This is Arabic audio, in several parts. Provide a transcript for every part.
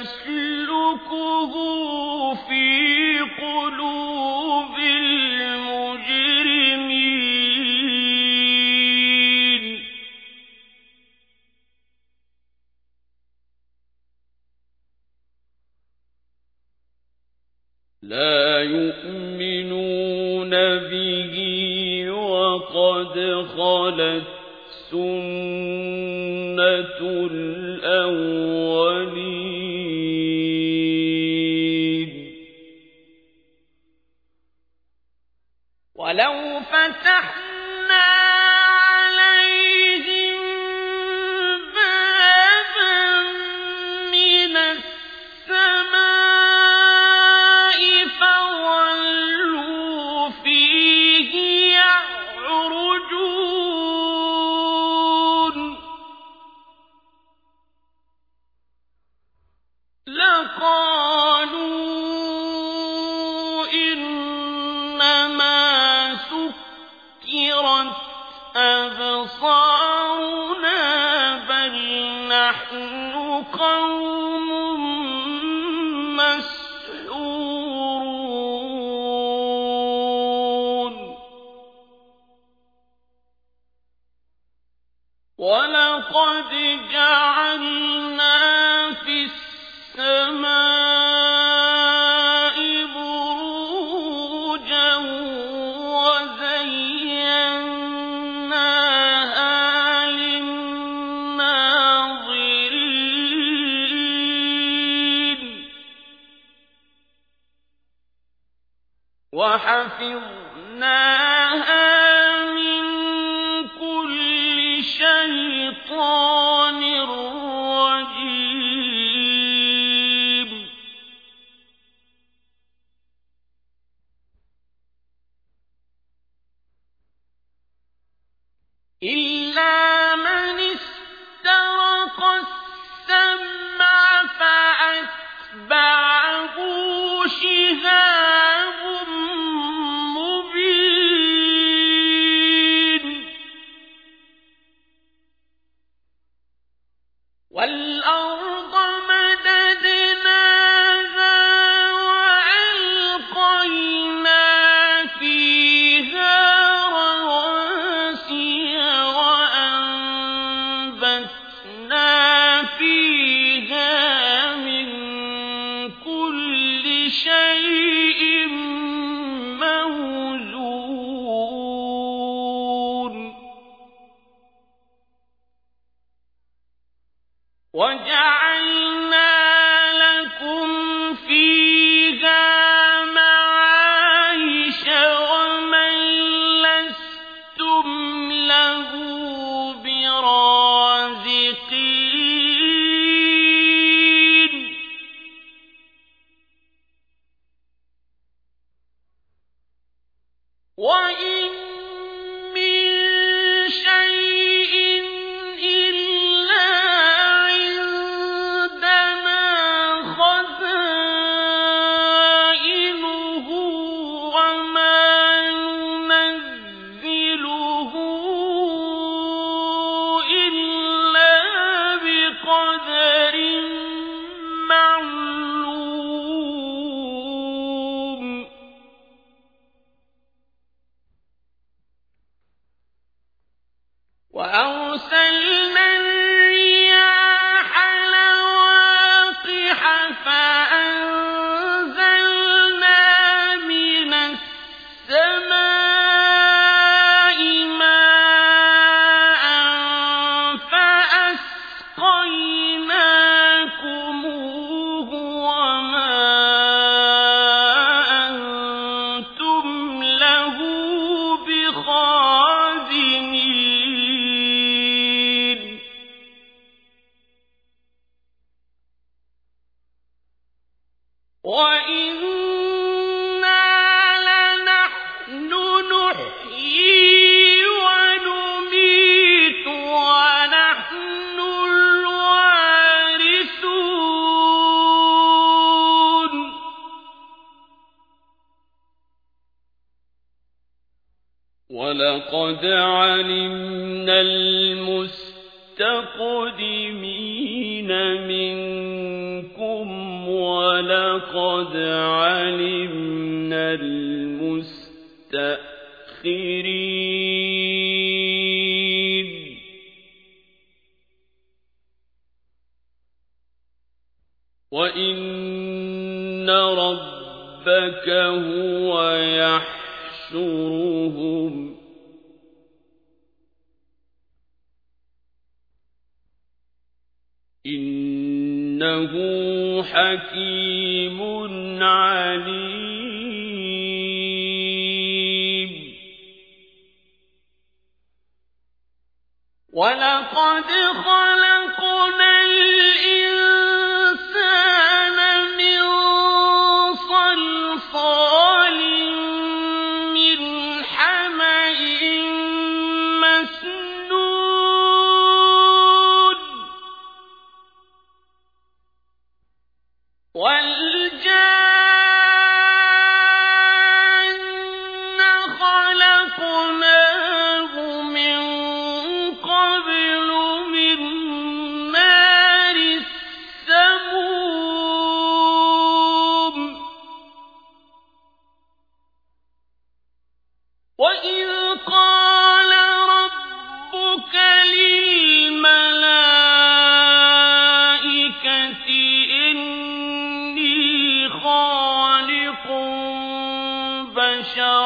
نسلكه لقالوا إلا إنه حكيم عليم. ولقد خلقنا الإنسان شر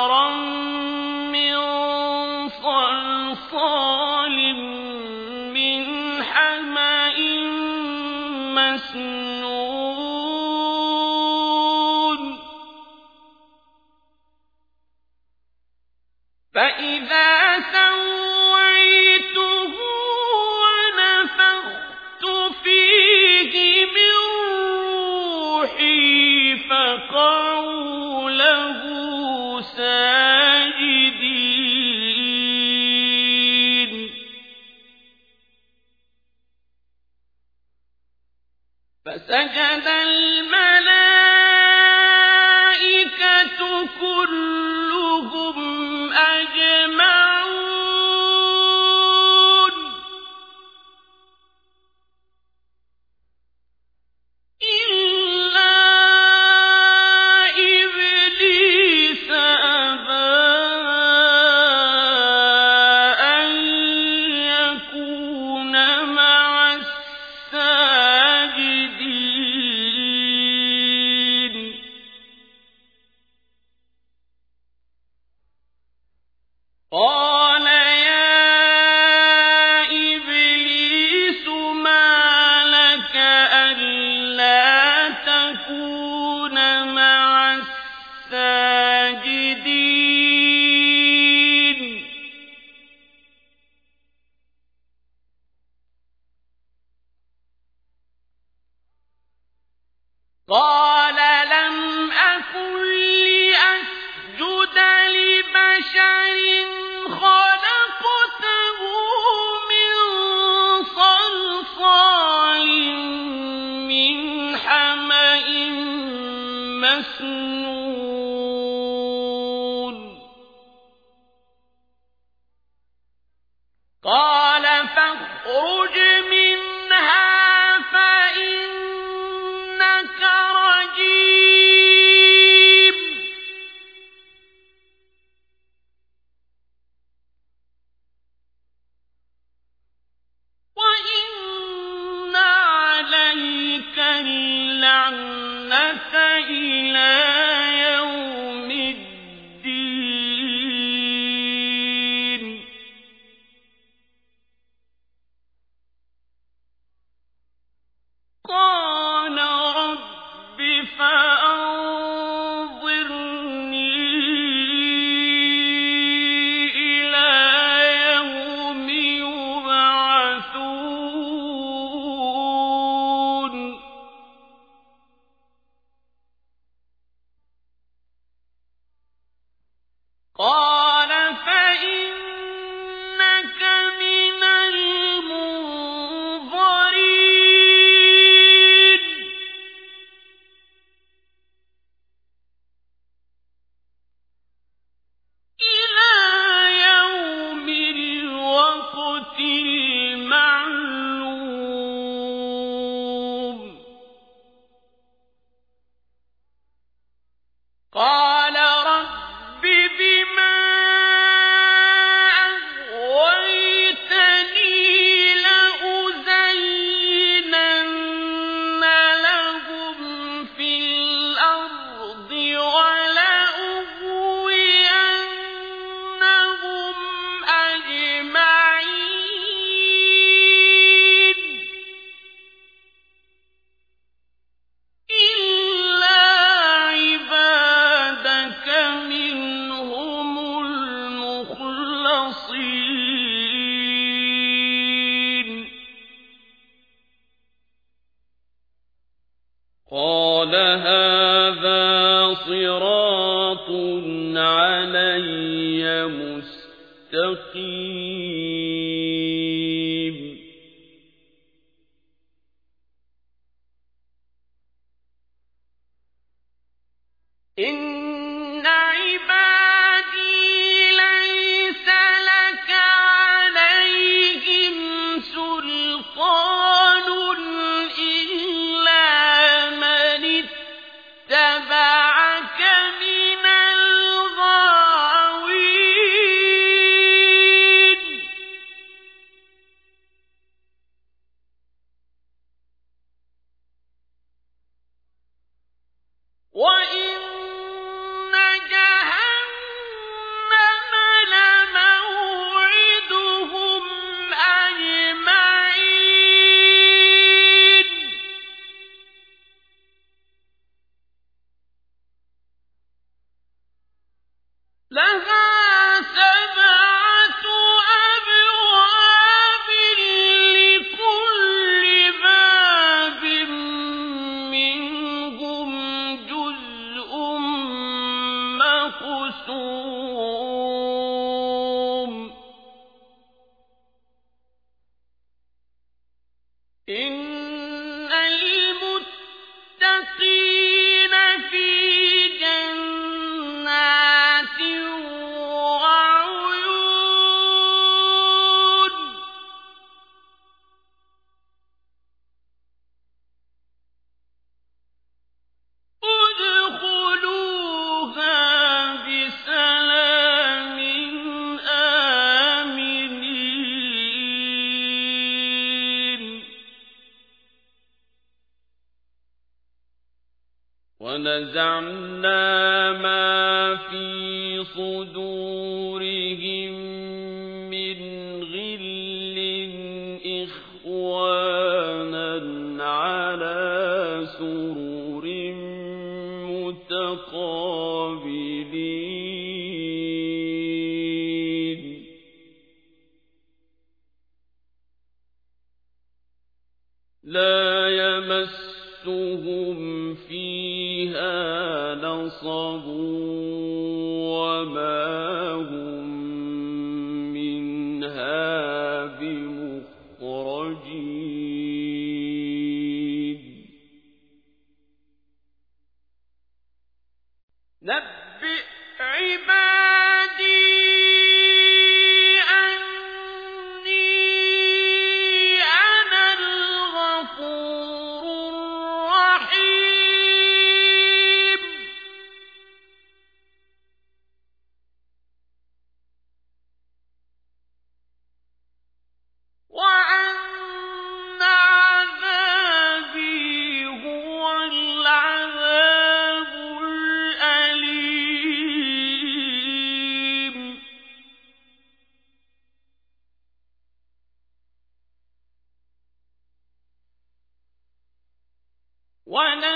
رَسُولٌ لا يمسهم فيها نصب وما هم ونبي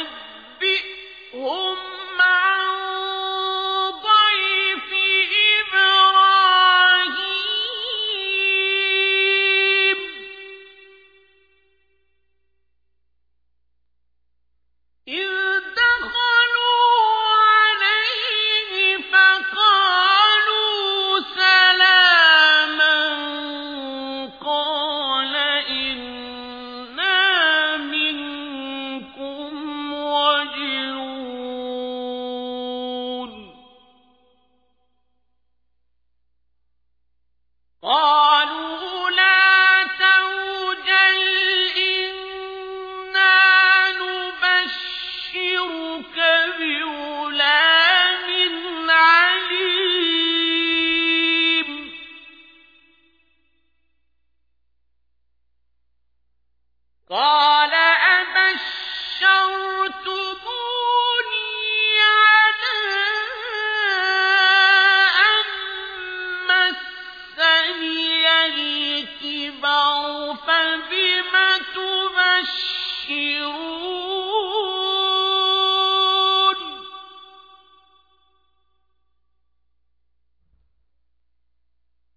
تبشرون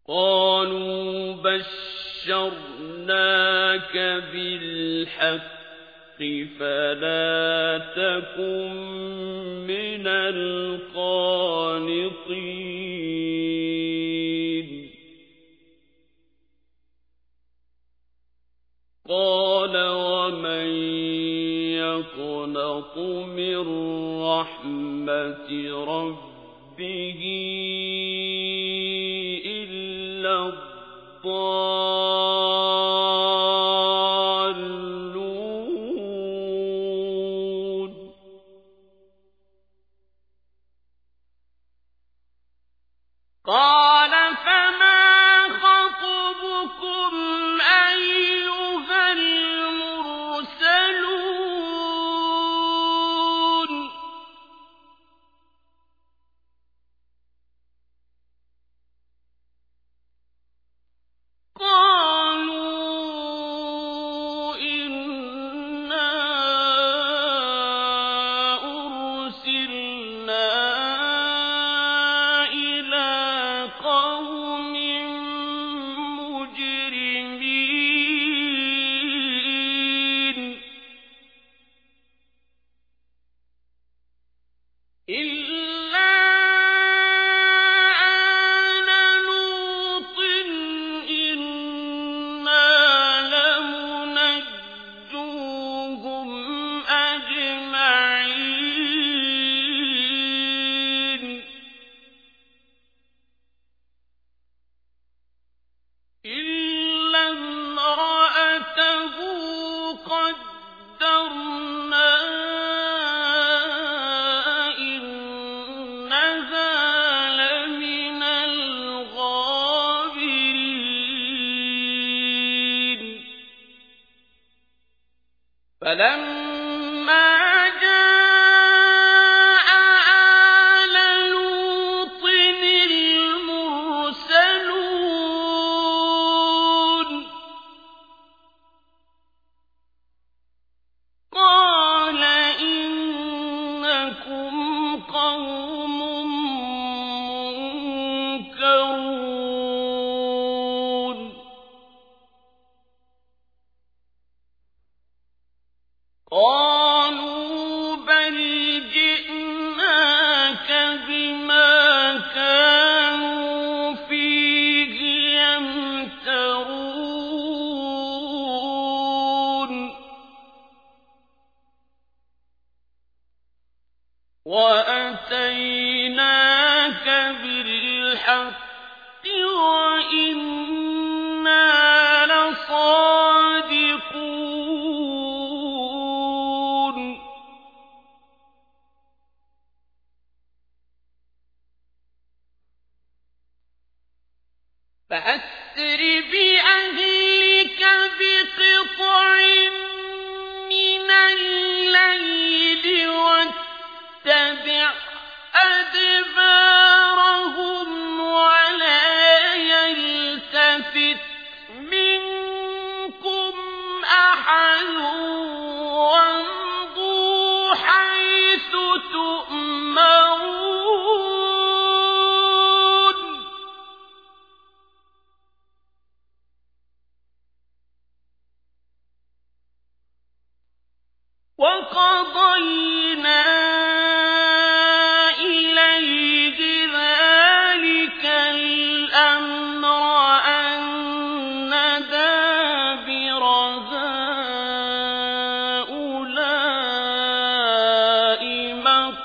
قالوا بشرناك بالحق فلا تكن مِنْ رَحْمَةِ رَبِّهِ هذا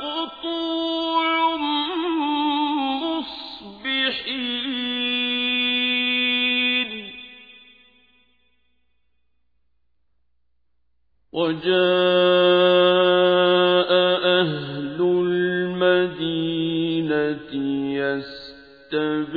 مقطوع مصبحين. وجاء أهل المدينة يستبشرون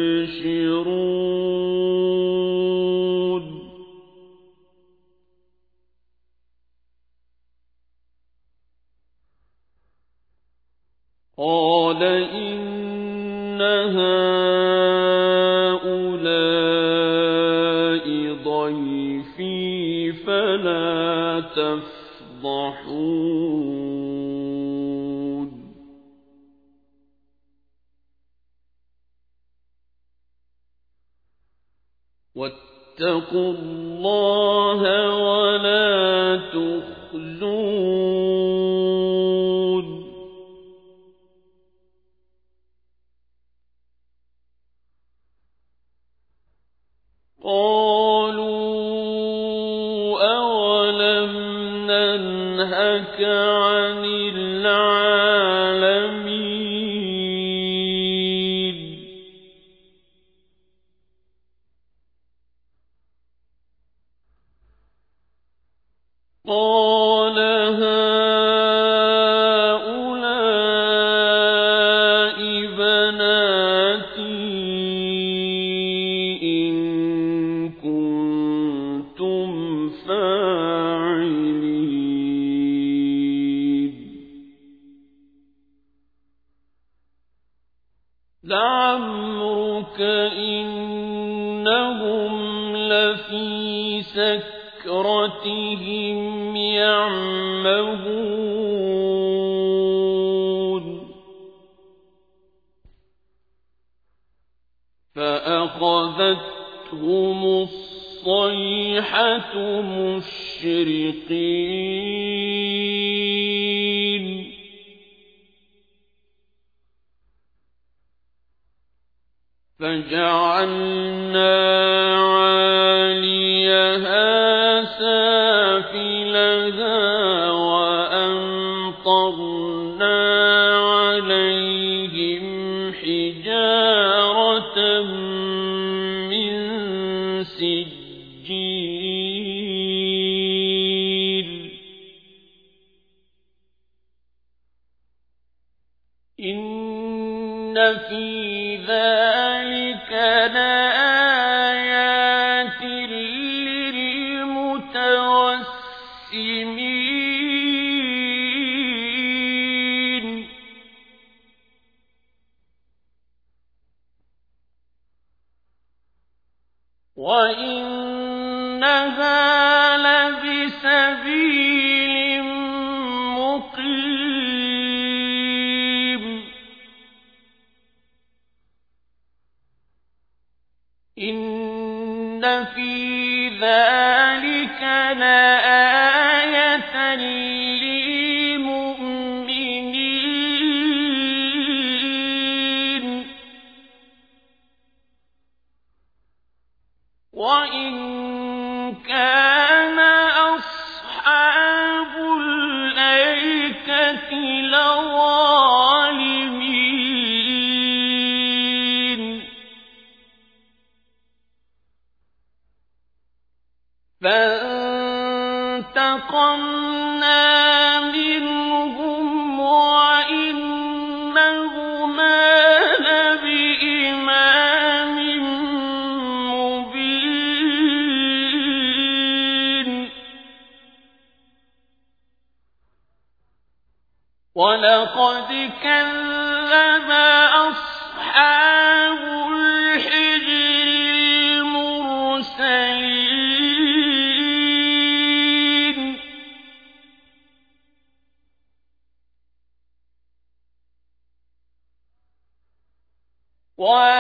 قالوا أولم ننهك عن جعلنا إن في ذلك لآية ولقد كذب أصحاب الحجر المرسلين. ولقد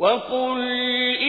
يأتيك